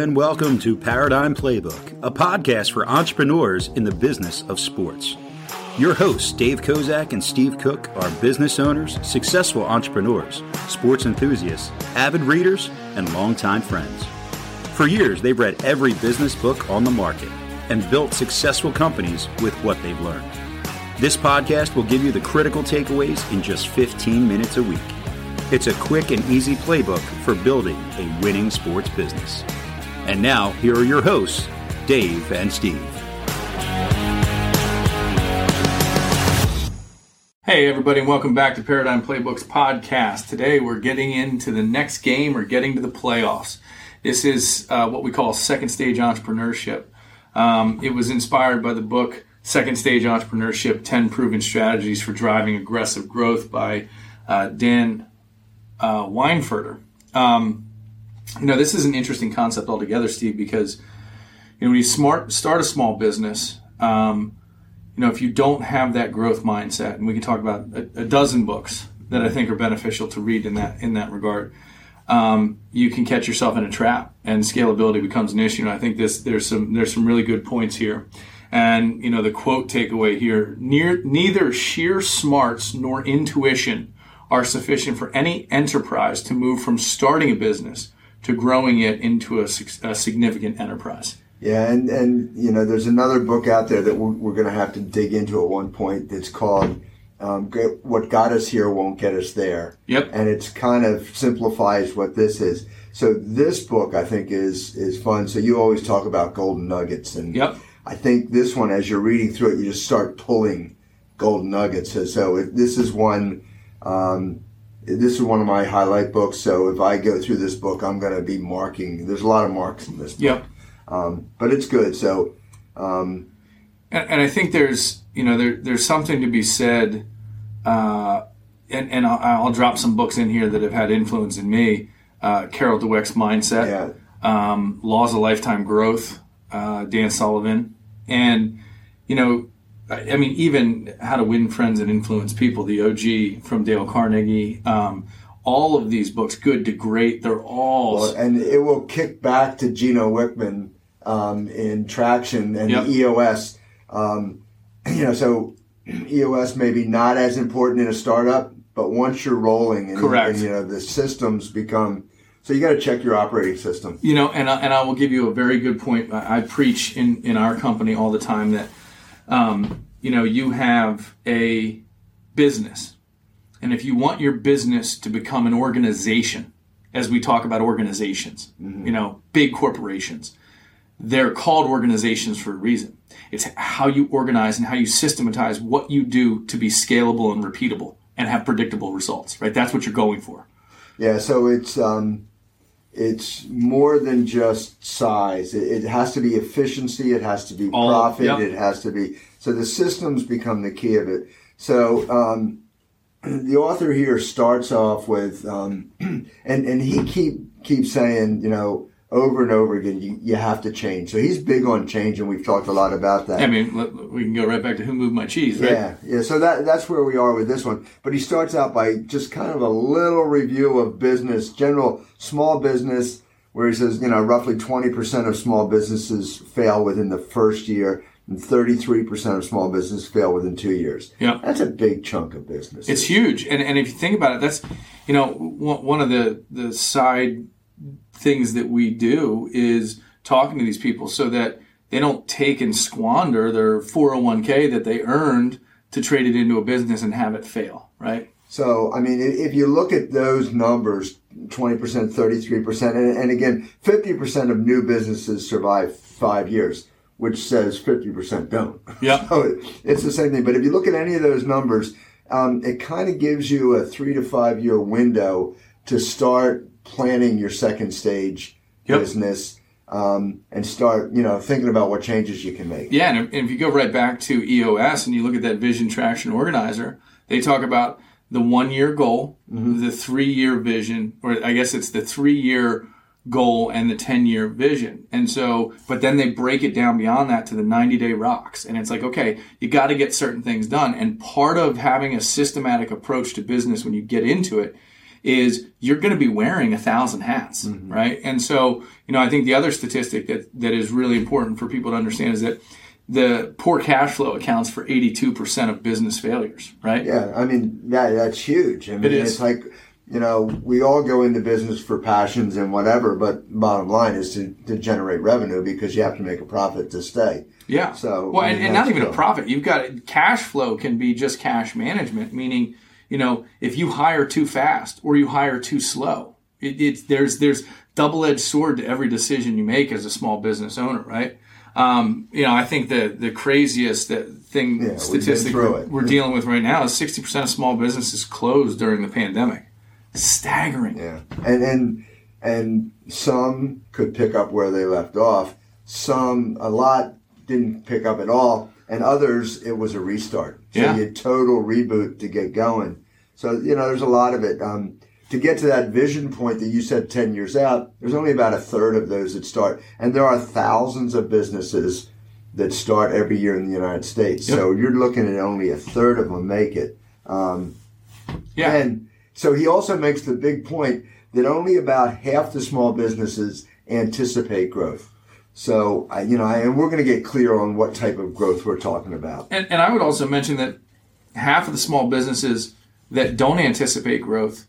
and welcome to Paradigm Playbook, a podcast for entrepreneurs in the business of sports. Your hosts, Dave Kozak and Steve Cook, are business owners, successful entrepreneurs, sports enthusiasts, avid readers, and longtime friends. For years, they've read every business book on the market and built successful companies with what they've learned. This podcast will give you the critical takeaways in just 15 minutes a week. It's a quick and easy playbook for building a winning sports business. And now, here are your hosts, Dave and Steve. Hey, everybody, and welcome back to Paradigm Playbooks podcast. Today, we're getting into the next game or getting to the playoffs. This is uh, what we call second stage entrepreneurship. Um, it was inspired by the book Second Stage Entrepreneurship 10 Proven Strategies for Driving Aggressive Growth by uh, Dan uh, Weinfurter. Um, you know, this is an interesting concept altogether, Steve, because you know when you smart start a small business, um, you know if you don't have that growth mindset, and we can talk about a, a dozen books that I think are beneficial to read in that in that regard. Um, you can catch yourself in a trap, and scalability becomes an issue. And I think this there's some there's some really good points here. And you know the quote takeaway here: Near, neither sheer smarts nor intuition are sufficient for any enterprise to move from starting a business to growing it into a, a significant enterprise. Yeah, and, and you know, there's another book out there that we're, we're going to have to dig into at one point that's called um, "What Got Us Here Won't Get Us There." Yep. And it's kind of simplifies what this is. So this book, I think, is is fun. So you always talk about golden nuggets, and yep. I think this one, as you're reading through it, you just start pulling golden nuggets. So, so this is one um, this is one of my highlight books, so if I go through this book, I'm going to be marking. There's a lot of marks in this book. Yep. Um, but it's good. So, um, and, and, I think there's you know there, there's something to be said, uh, and, and I'll, I'll, drop some books in here that have had influence in me. Uh, Carol Dweck's Mindset, yeah. um, Laws of Lifetime Growth, uh, Dan Sullivan, and you know I mean, even How to Win Friends and Influence People, the OG from Dale Carnegie, um, all of these books, good to great, they're all. Well, and it will kick back to Gino Wickman um, in Traction and yep. the EOS. Um, you know, so EOS may be not as important in a startup, but once you're rolling and, Correct. and you know, the systems become. So you got to check your operating system. You know, and I, and I will give you a very good point. I, I preach in, in our company all the time that – um, you know, you have a business. And if you want your business to become an organization, as we talk about organizations, mm-hmm. you know, big corporations, they're called organizations for a reason. It's how you organize and how you systematize what you do to be scalable and repeatable and have predictable results, right? That's what you're going for. Yeah, so it's um, it's more than just size. It, it, has to be efficiency. It has to be All, profit. Yep. It has to be so the systems become the key of it. So um, the author here starts off with, um, and and he keep keeps saying, you know, over and over again, you, you have to change. So he's big on change, and we've talked a lot about that. I mean, we can go right back to who moved my cheese, right? Yeah, yeah. So that that's where we are with this one. But he starts out by just kind of a little review of business, general small business, where he says, you know, roughly twenty percent of small businesses fail within the first year. And 33% of small businesses fail within two years. Yeah. That's a big chunk of business. It's huge. And, and if you think about it, that's, you know, one of the, the side things that we do is talking to these people so that they don't take and squander their 401k that they earned to trade it into a business and have it fail, right? So, I mean, if you look at those numbers, 20%, 33%, and, and again, 50% of new businesses survive five years, which says 50% don't. Yeah. so it's the same thing. But if you look at any of those numbers, um, it kind of gives you a three to five year window to start planning your second stage yep. business um, and start, you know, thinking about what changes you can make. Yeah, and if you go right back to EOS and you look at that Vision Traction Organizer, they talk about the one year goal, mm-hmm. the three year vision, or I guess it's the three year goal and the 10 year vision. And so, but then they break it down beyond that to the 90 day rocks. And it's like, okay, you got to get certain things done. And part of having a systematic approach to business when you get into it is you're going to be wearing a thousand hats, mm-hmm. right? And so, you know, I think the other statistic that, that is really important for people to understand is that the poor cash flow accounts for 82% of business failures, right? Yeah, I mean, that, that's huge. I mean, it is. it's like, you know, we all go into business for passions and whatever, but bottom line is to, to generate revenue because you have to make a profit to stay. Yeah. So, well, and, and not even a profit. You've got cash flow can be just cash management, meaning, you know, if you hire too fast or you hire too slow, it, it's there's there's double edged sword to every decision you make as a small business owner, right? Um, you know, I think the the craziest that thing yeah, statistic we're, we're dealing with right now is sixty percent of small businesses closed during the pandemic. Staggering. Yeah, and and and some could pick up where they left off. Some, a lot didn't pick up at all, and others it was a restart. So yeah. you total reboot to get going. So you know, there's a lot of it. Um, to get to that vision point that you said 10 years out, there's only about a third of those that start. And there are thousands of businesses that start every year in the United States. Yep. So you're looking at only a third of them make it. Um, yeah. And so he also makes the big point that only about half the small businesses anticipate growth. So, you know, and we're going to get clear on what type of growth we're talking about. And, and I would also mention that half of the small businesses that don't anticipate growth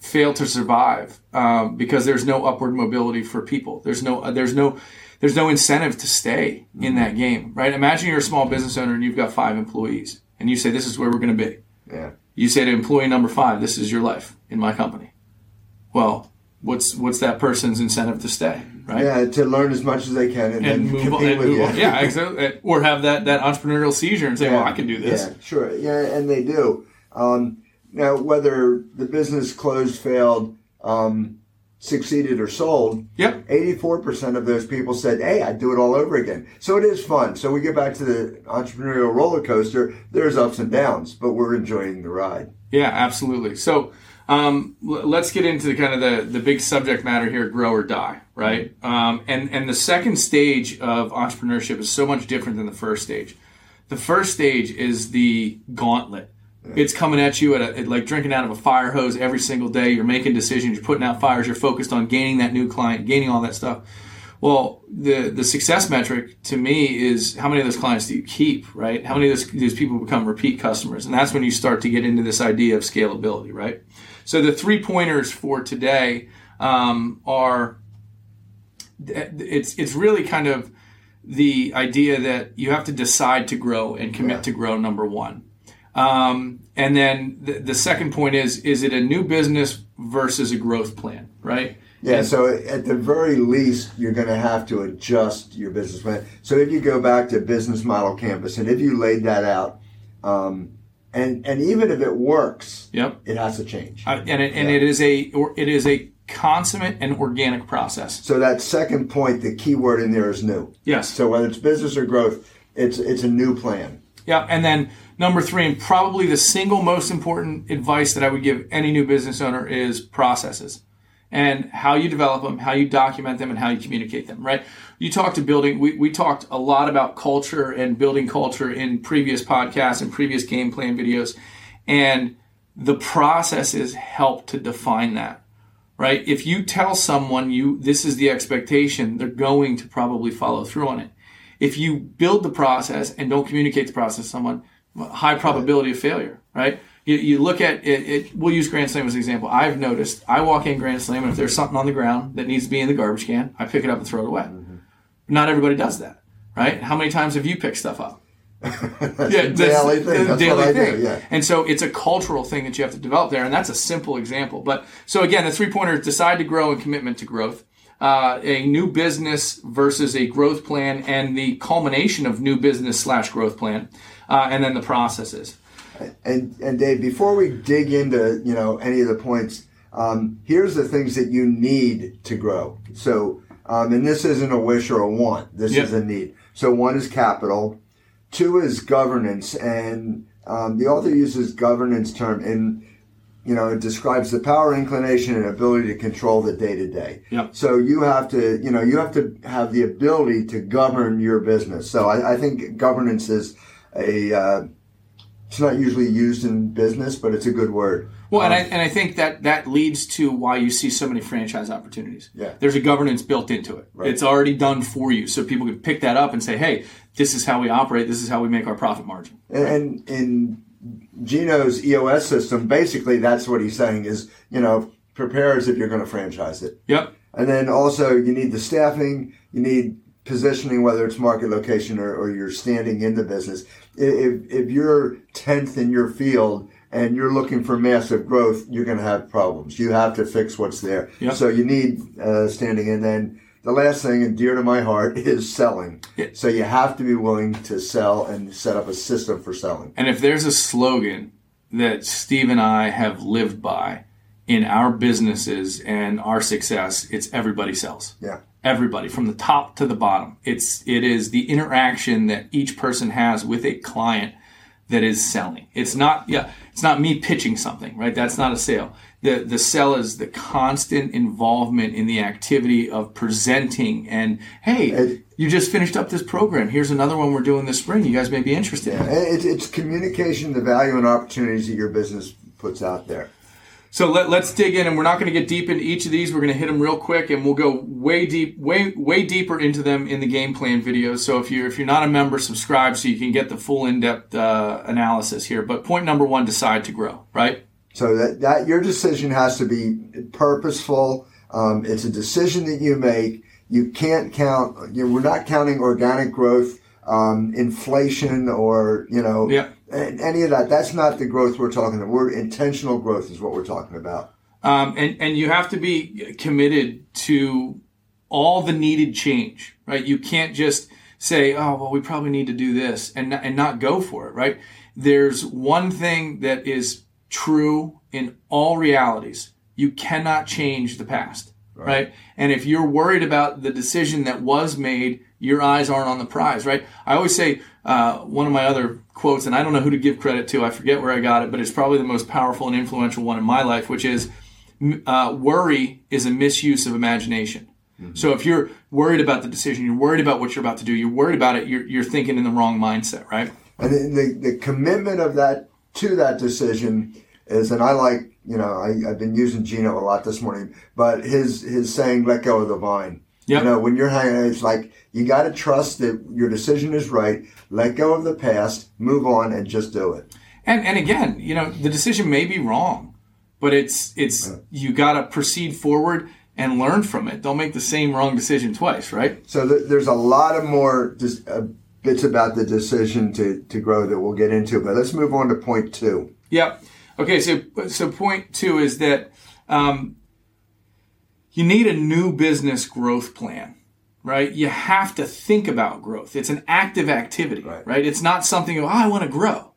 fail to survive um, because there's no upward mobility for people. There's no there's no there's no incentive to stay in that game, right? Imagine you're a small business owner and you've got five employees, and you say this is where we're going to be. Yeah. You say to employee number five, "This is your life in my company." Well, what's what's that person's incentive to stay, right? Yeah, to learn as much as they can and, and move on. And move on. Yeah, exactly. Or have that that entrepreneurial seizure and say, yeah. "Well, I can do this." Yeah, sure. Yeah, and they do. Um, now, whether the business closed, failed, um, succeeded, or sold, yep. 84% of those people said, hey, I'd do it all over again. So it is fun. So we get back to the entrepreneurial roller coaster. There's ups and downs, but we're enjoying the ride. Yeah, absolutely. So um, let's get into the, kind of the, the big subject matter here grow or die, right? Um, and, and the second stage of entrepreneurship is so much different than the first stage. The first stage is the gauntlet it's coming at you at, a, at, like drinking out of a fire hose every single day. You're making decisions. You're putting out fires. You're focused on gaining that new client, gaining all that stuff. Well, the the success metric to me is how many of those clients do you keep, right? How many of those, those people become repeat customers, and that's when you start to get into this idea of scalability, right? So the three pointers for today um, are it's it's really kind of the idea that you have to decide to grow and commit yeah. to grow. Number one, um, and then the, the, second point is is it a new business versus a growth plan, right? Yeah, and, so at the very least, you're going to have to adjust your business plan. So if you go back to business model canvas and if you laid that out, um, and and even if it works, yep, it has to change. Uh, and it, and yeah. it is a it is a consummate and organic process. So that second point, the key word in there is new. Yes. So whether it's business or growth, it's it's a new plan. Yeah, and then number three, and probably the single most important advice that I would give any new business owner is processes and how you develop them, how you document them, and how you communicate them, right? You talked to building, we, we talked a lot about culture and building culture in previous podcasts and previous game plan videos. And the processes help to define that, right? If you tell someone you, this is the expectation, they're going to probably follow through on it. If you build the process and don't communicate the process to someone, high probability of failure, right? You, you look at it, it, We'll use Grand Slam as an example. I've noticed I walk in Grand Slam, and if there's something on the ground that needs to be in the garbage can, I pick it up and throw it away. Mm-hmm. Not everybody does that, right? How many times have you picked stuff up? that's yeah, daily thing. That's daily thing. Do, yeah. And so it's a cultural thing that you have to develop there, and that's a simple example. But so again, the three pointer: decide to grow and commitment to growth uh, a new business versus a growth plan and the culmination of new business slash growth plan, uh, and then the processes. And and Dave, before we dig into you know any of the points, um, here's the things that you need to grow. So, um, and this isn't a wish or a want. This yep. is a need. So one is capital, two is governance, and um, the author uses governance term in you know, it describes the power, inclination, and ability to control the day to day. So you have to, you know, you have to have the ability to govern your business. So I, I think governance is a uh, it's not usually used in business, but it's a good word. Well, um, and I and I think that that leads to why you see so many franchise opportunities. Yeah, there's a governance built into it. Right. It's already done for you, so people can pick that up and say, "Hey, this is how we operate. This is how we make our profit margin." And, and in Gino's EOS system, basically, that's what he's saying is, you know, prepare as if you're going to franchise it. Yep. And then also, you need the staffing. You need positioning, whether it's market location or, or you're standing in the business. If, if you're 10th in your field and you're looking for massive growth, you're going to have problems. You have to fix what's there. Yep. So you need uh, standing. And then the last thing, and dear to my heart, is selling. Yeah. So you have to be willing to sell and set up a system for selling. And if there's a slogan that Steve and I have lived by in our businesses and our success, it's everybody sells. Yeah everybody from the top to the bottom. It's it is the interaction that each person has with a client that is selling. It's not yeah, it's not me pitching something, right? That's not a sale. The the sell is the constant involvement in the activity of presenting and hey, you just finished up this program. Here's another one we're doing this spring. You guys may be interested. Yeah, it's, it's communication, the value and opportunities that your business puts out there. So let, us dig in, and we're not going to get deep into each of these. We're going to hit them real quick, and we'll go way deep, way way deeper into them in the game plan videos. So if you're if you're not a member, subscribe so you can get the full in depth uh, analysis here. But point number one: decide to grow. Right. So that, that your decision has to be purposeful. Um, it's a decision that you make. You can't count. You know, we're not counting organic growth, um, inflation, or you know. Yeah any of that. That's not the growth we're talking about. We're intentional growth is what we're talking about. Um, and and you have to be committed to all the needed change, right? You can't just say, "Oh, well, we probably need to do this," and and not go for it, right? There's one thing that is true in all realities: you cannot change the past, right? right? And if you're worried about the decision that was made, your eyes aren't on the prize, right? I always say uh, one of my other quotes, and I don't know who to give credit to. I forget where I got it, but it's probably the most powerful and influential one in my life, which is uh, worry is a misuse of imagination. Mm-hmm. So if you're worried about the decision, you're worried about what you're about to do, you're worried about it, you're, you're thinking in the wrong mindset, right? And the, the, the commitment of that to that decision is, and I like, you know, I, have been using Gino a lot this morning, but his his saying, "Let go of the vine." Yep. You know, when you're hanging, it's like you got to trust that your decision is right. Let go of the past, move on, and just do it. And and again, you know, the decision may be wrong, but it's it's yeah. you got to proceed forward and learn from it. Don't make the same wrong decision twice, right? So th- there's a lot of more dis- uh, bits about the decision to to grow that we'll get into, but let's move on to point two. Yep. Okay. So so point two is that. Um, you need a new business growth plan right you have to think about growth it's an active activity right, right? it's not something oh i want to grow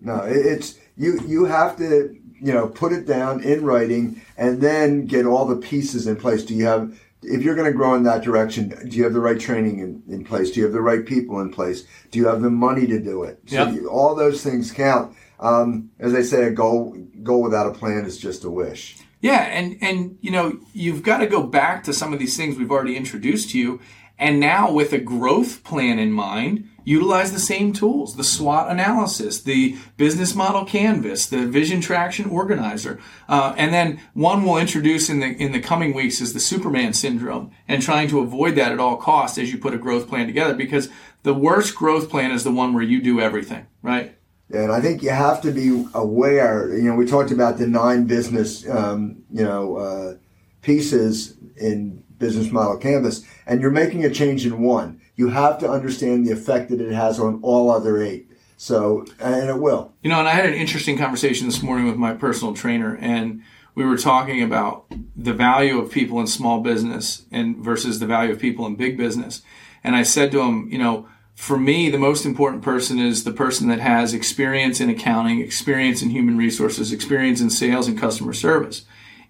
no it's you you have to you know put it down in writing and then get all the pieces in place do you have if you're going to grow in that direction do you have the right training in, in place do you have the right people in place do you have the money to do it so yep. you, all those things count um, as i say a goal goal without a plan is just a wish. Yeah, and and you know you've got to go back to some of these things we've already introduced to you, and now with a growth plan in mind, utilize the same tools: the SWOT analysis, the business model canvas, the vision traction organizer, uh, and then one we'll introduce in the in the coming weeks is the Superman syndrome, and trying to avoid that at all costs as you put a growth plan together, because the worst growth plan is the one where you do everything, right? And I think you have to be aware. You know, we talked about the nine business, um, you know, uh, pieces in business model canvas, and you're making a change in one. You have to understand the effect that it has on all other eight. So, and it will. You know, and I had an interesting conversation this morning with my personal trainer, and we were talking about the value of people in small business and versus the value of people in big business. And I said to him, you know, for me, the most important person is the person that has experience in accounting, experience in human resources, experience in sales and customer service.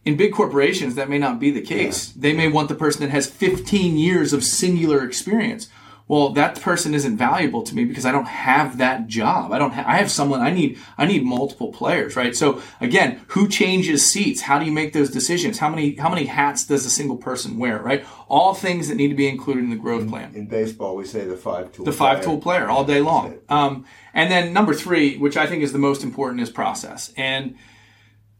In big corporations, that may not be the case. Yeah. They may want the person that has 15 years of singular experience. Well, that person isn't valuable to me because I don't have that job. I don't. Ha- I have someone. I need. I need multiple players, right? So again, who changes seats? How do you make those decisions? How many how many hats does a single person wear, right? All things that need to be included in the growth plan. In baseball, we say the five tool. The five tool player all day long. Um, and then number three, which I think is the most important, is process and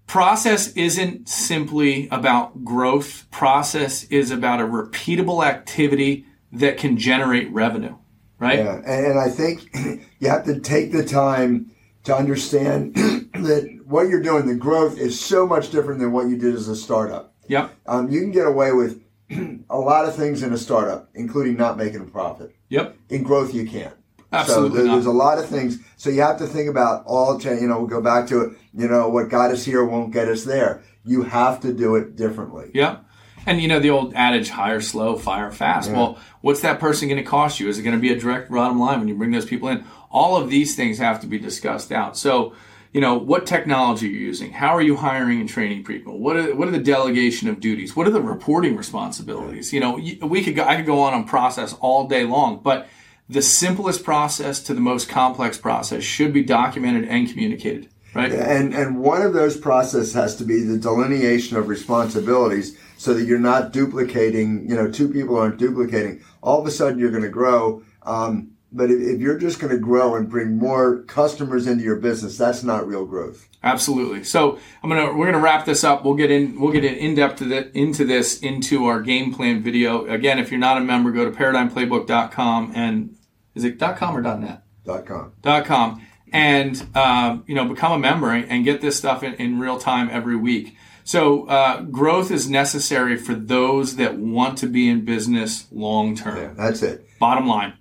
process isn't simply about growth. Process is about a repeatable activity that can generate revenue, right? Yeah, and I think you have to take the time to understand that what you're doing, the growth is so much different than what you did as a startup. Yep. Um, you can get away with a lot of things in a startup, including not making a profit. Yep. In growth, you can't. Absolutely. So there's a lot of things. So you have to think about all, you know, we'll go back to it, you know, what got us here won't get us there. You have to do it differently. Yep. And you know the old adage, hire slow, fire fast. Yeah. Well, what's that person going to cost you? Is it going to be a direct bottom line when you bring those people in? All of these things have to be discussed out. So, you know, what technology you're using? How are you hiring and training people? What are what are the delegation of duties? What are the reporting responsibilities? You know, we could go, I could go on on process all day long, but the simplest process to the most complex process should be documented and communicated. Right. And and one of those processes has to be the delineation of responsibilities so that you're not duplicating, you know, two people aren't duplicating. All of a sudden you're going to grow. Um, but if, if, you're just going to grow and bring more customers into your business, that's not real growth. Absolutely. So I'm gonna we're gonna wrap this up. We'll get in we'll get in, in depth into this into our game plan video. Again, if you're not a member, go to paradigmplaybook.com and is it .com or .net? .com. .com and um, you know become a member and get this stuff in, in real time every week. So uh, growth is necessary for those that want to be in business long term. Yeah, that's it. Bottom line.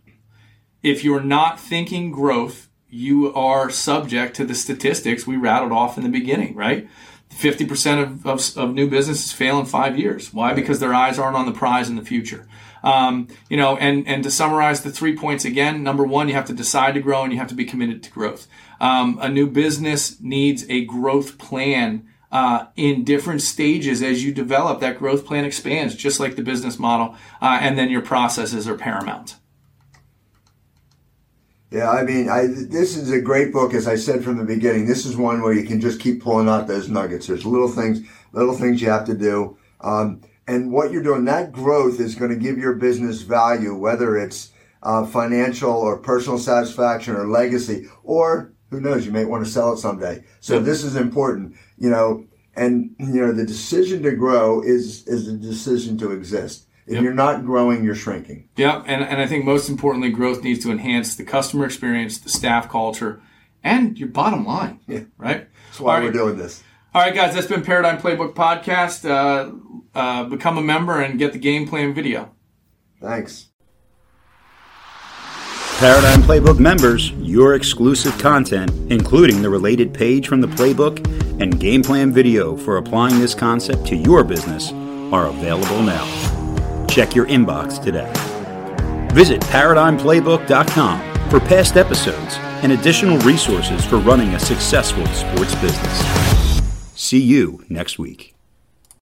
If you're not thinking growth, you are subject to the statistics we rattled off in the beginning, right? 50% of, of, of new businesses fail in five years. Why? Because their eyes aren't on the prize in the future. Um, you know, and, and to summarize the three points again, number one, you have to decide to grow and you have to be committed to growth. Um, a new business needs a growth plan uh, in different stages as you develop. That growth plan expands, just like the business model, uh, and then your processes are paramount. Yeah, I mean, I, this is a great book. As I said from the beginning, this is one where you can just keep pulling out those nuggets. There's little things, little things you have to do. Um, and what you're doing, that growth is going to give your business value, whether it's uh, financial or personal satisfaction or legacy, or who knows, you may want to sell it someday. So this is important, you know, and you know, the decision to grow is, is the decision to exist. If yep. you're not growing, you're shrinking. Yeah, and, and I think most importantly, growth needs to enhance the customer experience, the staff culture, and your bottom line. Yeah. Right? That's why we're doing this. All right, guys, that's been Paradigm Playbook Podcast. Uh, uh, become a member and get the game plan video. Thanks. Paradigm Playbook members, your exclusive content, including the related page from the playbook and game plan video for applying this concept to your business, are available now. Check your inbox today. Visit ParadigmPlaybook.com for past episodes and additional resources for running a successful sports business. See you next week.